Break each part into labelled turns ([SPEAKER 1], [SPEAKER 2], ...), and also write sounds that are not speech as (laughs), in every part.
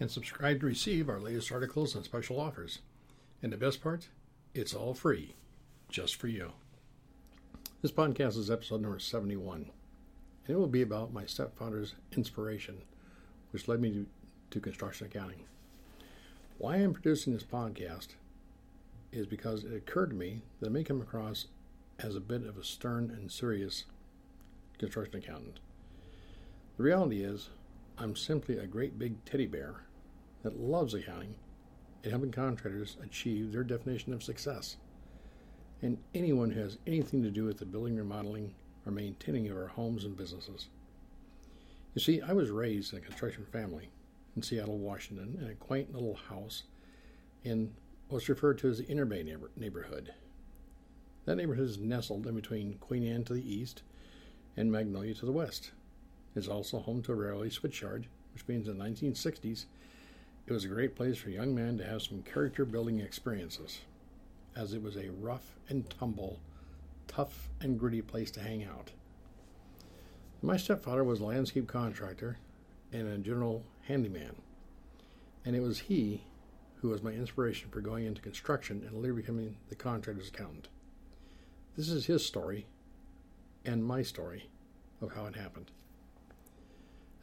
[SPEAKER 1] and subscribe to receive our latest articles and special offers. And the best part, it's all free, just for you. This podcast is episode number 71, and it will be about my stepfather's inspiration, which led me to, to construction accounting. Why I'm producing this podcast is because it occurred to me that I may come across as a bit of a stern and serious construction accountant. The reality is, I'm simply a great big teddy bear that loves accounting and helping contractors achieve their definition of success. And anyone who has anything to do with the building, remodeling, or maintaining of our homes and businesses. You see, I was raised in a construction family in Seattle, Washington, in a quaint little house in what's referred to as the Interbay neighbor- neighborhood. That neighborhood is nestled in between Queen Anne to the east and Magnolia to the west. Is also home to a railway switchyard, which means in the 1960s it was a great place for young men to have some character building experiences, as it was a rough and tumble, tough and gritty place to hang out. My stepfather was a landscape contractor and a general handyman, and it was he who was my inspiration for going into construction and later becoming the contractor's accountant. This is his story and my story of how it happened.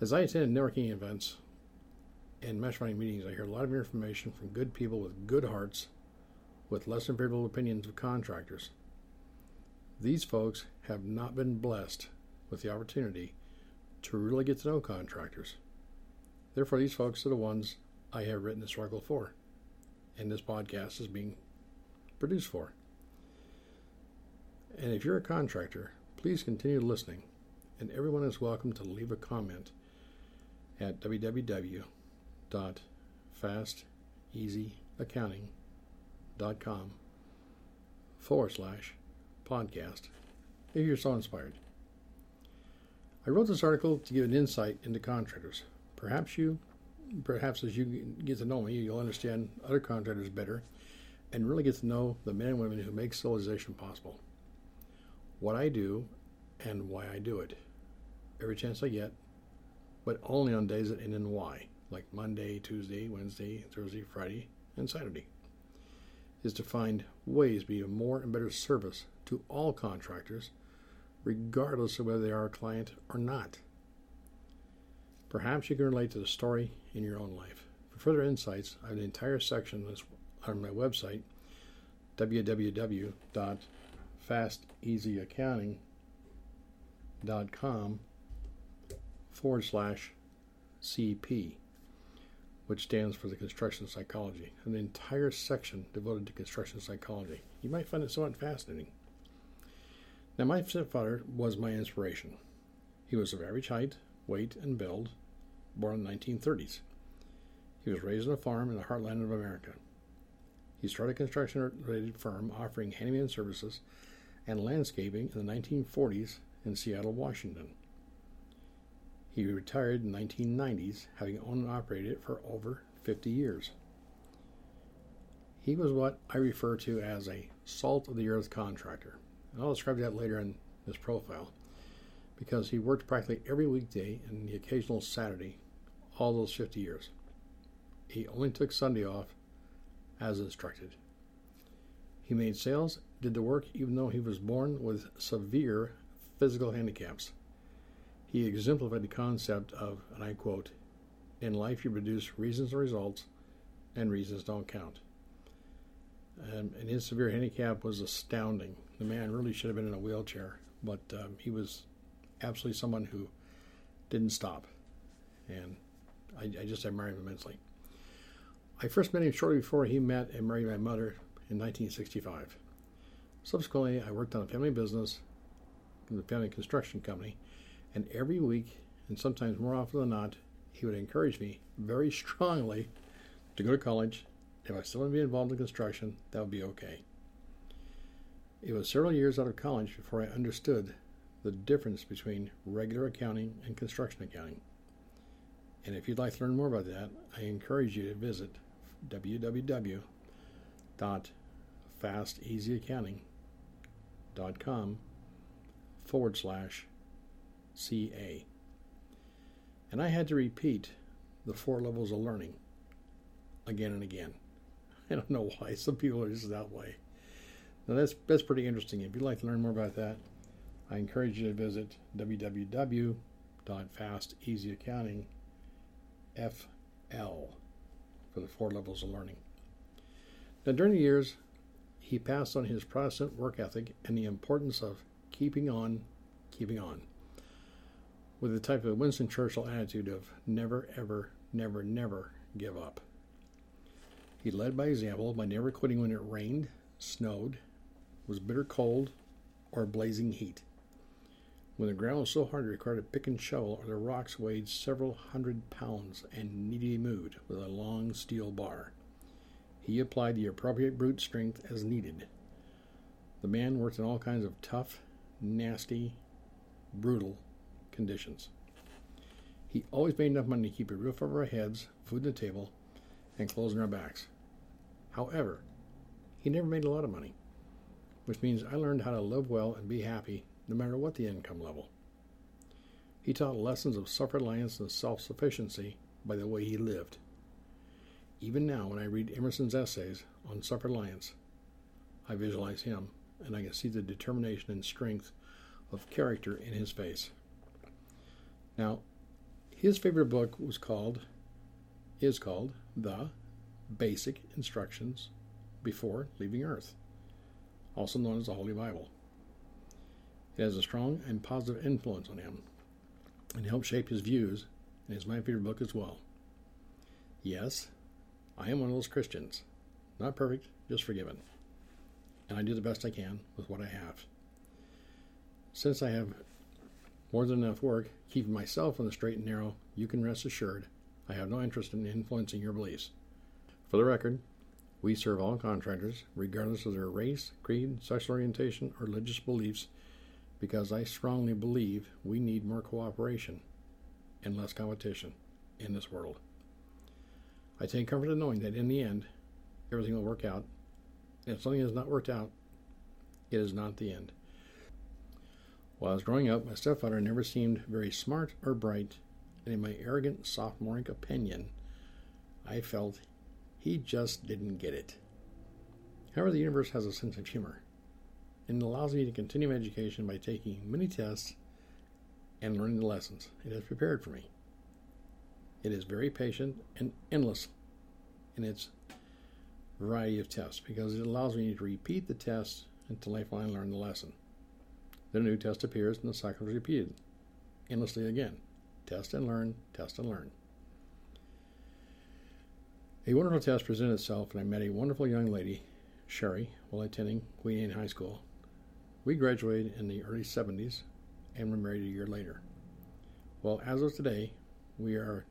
[SPEAKER 1] As I attend networking events and mastermind meetings, I hear a lot of information from good people with good hearts, with less than favorable opinions of contractors. These folks have not been blessed with the opportunity to really get to know contractors. Therefore, these folks are the ones I have written this article for, and this podcast is being produced for. And if you're a contractor, please continue listening, and everyone is welcome to leave a comment at www.fasteasyaccounting.com forward slash podcast if you're so inspired. I wrote this article to give an insight into contractors. Perhaps you, perhaps as you get to know me, you'll understand other contractors better and really get to know the men and women who make civilization possible. What I do and why I do it. Every chance I get, but only on days that end in Y like Monday, Tuesday, Wednesday, Thursday, Friday, and Saturday, is to find ways to be of more and better service to all contractors, regardless of whether they are a client or not. Perhaps you can relate to the story in your own life. For further insights, I have an entire section on my website, www.fasteasyaccounting.com forward slash CP which stands for the construction psychology, an entire section devoted to construction psychology. You might find it somewhat fascinating. Now, my stepfather was my inspiration. He was of average height, weight, and build, born in the 1930s. He was raised on a farm in the heartland of America. He started a construction related firm offering handyman services and landscaping in the 1940s in Seattle, Washington. He retired in the 1990s, having owned and operated it for over 50 years. He was what I refer to as a salt of the earth contractor. And I'll describe that later in this profile because he worked practically every weekday and the occasional Saturday all those 50 years. He only took Sunday off as instructed. He made sales, did the work even though he was born with severe physical handicaps. He exemplified the concept of, and I quote, in life you produce reasons and results, and reasons don't count. Um, and his severe handicap was astounding. The man really should have been in a wheelchair, but um, he was absolutely someone who didn't stop. And I, I, just admire him immensely. I first met him shortly before he met and married my mother in 1965. Subsequently, I worked on a family business, the family construction company, and every week, and sometimes more often than not, he would encourage me very (laughs) strongly to go to college. If I still want to be involved in construction, that would be okay. It was several years out of college before I understood the difference between regular accounting and construction accounting. And if you'd like to learn more about that, I encourage you to visit www.fasteasyaccounting.com forward slash CA. And I had to repeat the four levels of learning again and again. (laughs) I don't know why. Some people are just that way. Now that's that's pretty interesting. If you'd like to learn more about that, I encourage you to visit www.fasteasyaccounting.fl for the four levels of learning. Now during the years, he passed on his Protestant work ethic and the importance of keeping on, keeping on, with the type of Winston Churchill attitude of never, ever, never, never give up. He led by example by never quitting when it rained, snowed, was bitter cold, or blazing heat. When the ground was so hard it required a pick and shovel, or the rocks weighed several hundred pounds and needed moved with a long steel bar, he applied the appropriate brute strength as needed. The man worked in all kinds of tough, nasty, brutal conditions. He always made enough money to keep a roof over our heads, food on the table, and clothes on our backs. However, he never made a lot of money, which means I learned how to live well and be happy no matter what the income level. He taught lessons of self reliance and self sufficiency by the way he lived. Even now, when I read Emerson's essays on self reliance, I visualize him and I can see the determination and strength of character in his face. Now, his favorite book was called, is called The Basic Instructions Before Leaving Earth, also known as the Holy Bible. It has a strong and positive influence on him and helped shape his views, and is my favorite book as well. Yes, I am one of those Christians. Not perfect, just forgiven. And I do the best I can with what I have. Since I have more than enough work keeping myself on the straight and narrow, you can rest assured I have no interest in influencing your beliefs. For the record, we serve all contractors, regardless of their race, creed, sexual orientation, or religious beliefs, because I strongly believe we need more cooperation and less competition in this world. I take comfort in knowing that in the end, everything will work out. And if something has not worked out, it is not the end. While I was growing up, my stepfather never seemed very smart or bright, and in my arrogant sophomoric opinion, I felt he just didn't get it. However, the universe has a sense of humor, and allows me to continue my education by taking many tests and learning the lessons it has prepared for me. It is very patient and endless in its variety of tests because it allows me to repeat the test until I finally learn the lesson. Then a new test appears and the cycle is repeated endlessly again. Test and learn, test and learn. A wonderful test presented itself, and I met a wonderful young lady, Shari, while attending Queen Anne High School. We graduated in the early 70s and were married a year later. Well, as of today, we are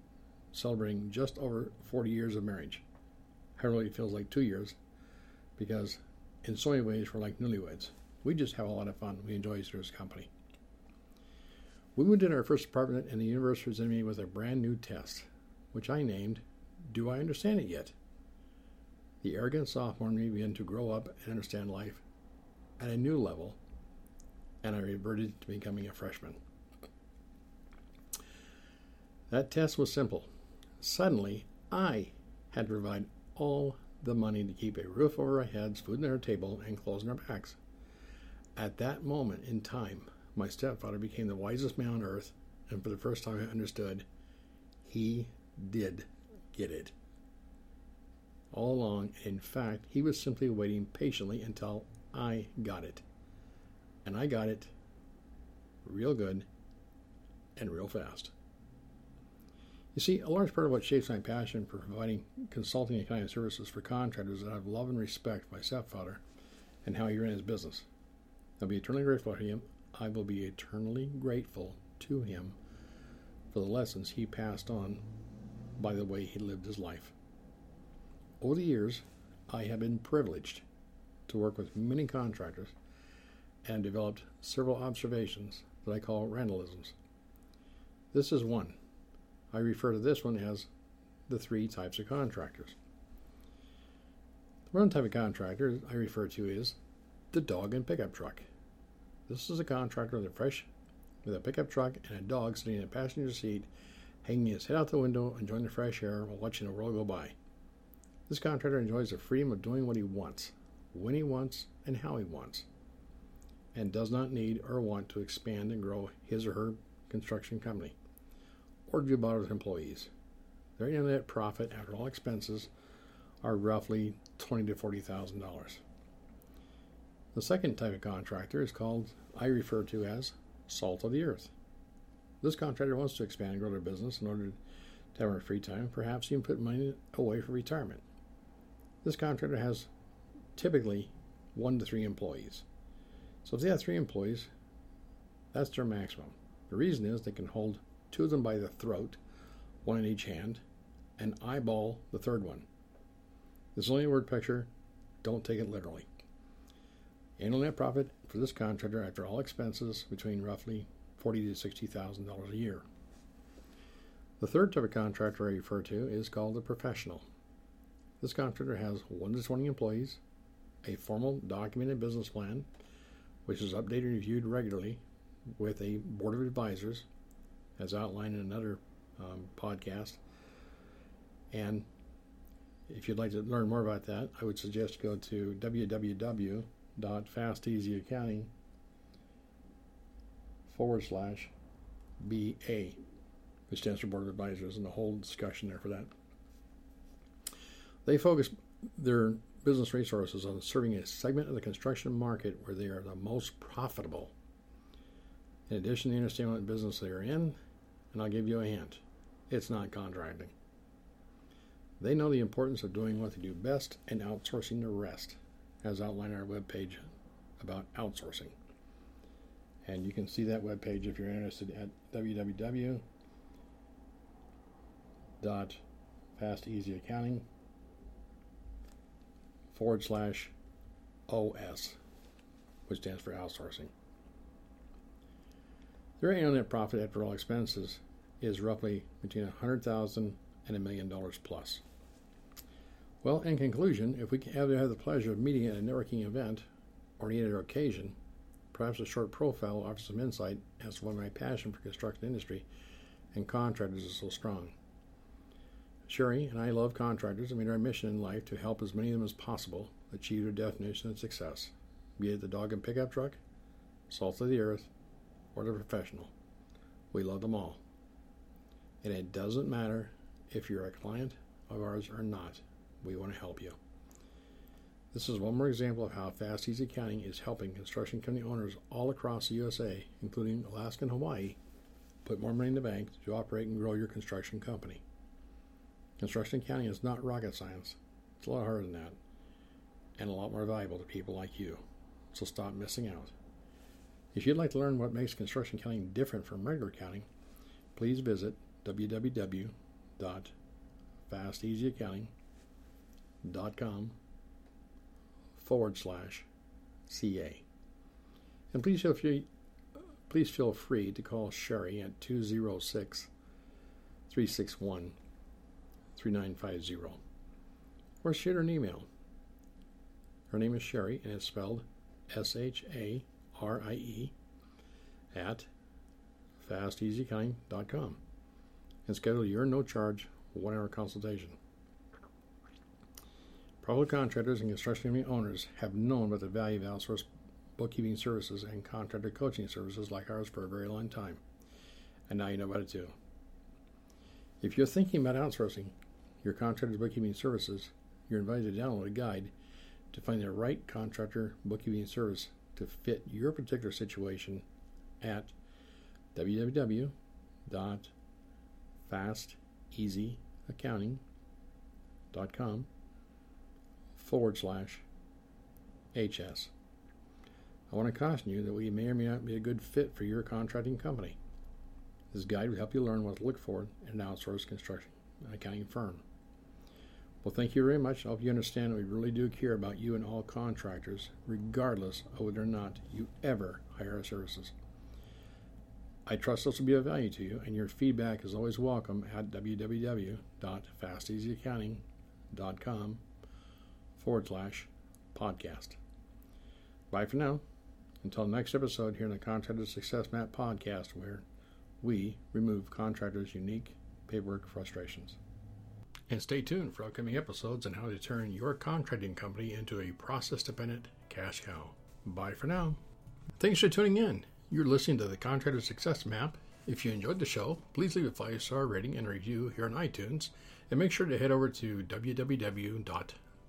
[SPEAKER 1] celebrating just over 40 years of marriage. However, it feels like two years because, in so many ways, we're like newlyweds. We just have a lot of fun. We enjoy each other's company. We moved in our first apartment, and the universe presented me with a brand new test, which I named Do I Understand It Yet? The arrogant sophomore in me began to grow up and understand life at a new level, and I reverted to becoming a freshman. That test was simple. Suddenly, I had to provide all the money to keep a roof over our heads, food on our table, and clothes on our backs. At that moment in time, my stepfather became the wisest man on earth, and for the first time I understood he did get it. All along, in fact, he was simply waiting patiently until I got it. And I got it real good and real fast. You see, a large part of what shapes my passion for providing consulting and accounting services for contractors is that I have love and respect for my stepfather and how he ran his business. I'll be eternally grateful to him. I will be eternally grateful to him for the lessons he passed on by the way he lived his life. Over the years, I have been privileged to work with many contractors and developed several observations that I call Randallisms. This is one. I refer to this one as the three types of contractors. The one type of contractor I refer to is the dog and pickup truck. This is a contractor with a fresh with a pickup truck and a dog sitting in a passenger seat, hanging his head out the window, enjoying the fresh air while watching the world go by. This contractor enjoys the freedom of doing what he wants, when he wants, and how he wants, and does not need or want to expand and grow his or her construction company or do about his employees. Their net profit after all expenses are roughly twenty to forty thousand dollars. The second type of contractor is called I refer to as salt of the earth. This contractor wants to expand and grow their business in order to have more free time, perhaps even put money away for retirement. This contractor has typically one to three employees. So if they have three employees, that's their maximum. The reason is they can hold two of them by the throat, one in each hand, and eyeball the third one. This is only a word picture. Don't take it literally. Annual net profit for this contractor after all expenses between roughly forty to sixty thousand dollars a year. The third type of contractor I refer to is called the professional. This contractor has one to twenty employees, a formal documented business plan, which is updated and reviewed regularly with a board of advisors, as outlined in another um, podcast. And if you'd like to learn more about that, I would suggest go to www dot fast easy accounting forward slash BA, which stands for Board of Advisors, and the whole discussion there for that. They focus their business resources on serving a segment of the construction market where they are the most profitable. In addition, they understand what business they are in, and I'll give you a hint it's not contracting. They know the importance of doing what they do best and outsourcing the rest as outlined on our webpage about outsourcing. And you can see that webpage if you're interested at www.fasteasyaccounting forward slash OS, which stands for outsourcing. Their annual net profit after all expenses is roughly between a hundred thousand and a million dollars plus. Well, in conclusion, if we ever have the pleasure of meeting at a networking event or any other occasion, perhaps a short profile offers some insight as to why my passion for construction industry and contractors is so strong. Shari and I love contractors and made our mission in life to help as many of them as possible achieve their definition of success, be it the dog and pickup truck, salt of the earth, or the professional. We love them all. And it doesn't matter if you're a client of ours or not we want to help you. This is one more example of how Fast Easy Accounting is helping construction company owners all across the USA, including Alaska and Hawaii, put more money in the bank to operate and grow your construction company. Construction accounting is not rocket science. It's a lot harder than that, and a lot more valuable to people like you. So stop missing out. If you'd like to learn what makes construction accounting different from regular accounting, please visit www.fasteasyaccounting.com dot com forward slash CA. And please feel free, please feel free to call Shari at 206 361 3950 or shoot her an email. Her name is Shari and it's spelled S H A R I E at fasteasykind.com and schedule your no charge one hour consultation. Public contractors and construction company owners have known about the value of outsourced bookkeeping services and contractor coaching services like ours for a very long time. And now you know about it too. If you're thinking about outsourcing your contractor's bookkeeping services, you're invited to download a guide to find the right contractor bookkeeping service to fit your particular situation at www.fasteasyaccounting.com forward slash HS. I want to caution you that we may or may not be a good fit for your contracting company. This guide will help you learn what to look for in an outsourced construction accounting firm. Well, thank you very much. I hope you understand that we really do care about you and all contractors, regardless of whether or not you ever hire our services. I trust this will be of value to you, and your feedback is always welcome at www.fasteasyaccounting.com forward slash podcast. Bye for now. Until next episode here in the Contractor Success Map podcast, where we remove contractors' unique paperwork frustrations. And stay tuned for upcoming episodes on how to turn your contracting company into a process dependent cash cow. Bye for now. Thanks for tuning in. You're listening to the Contractor Success Map. If you enjoyed the show, please leave a five star rating and review here on iTunes. And make sure to head over to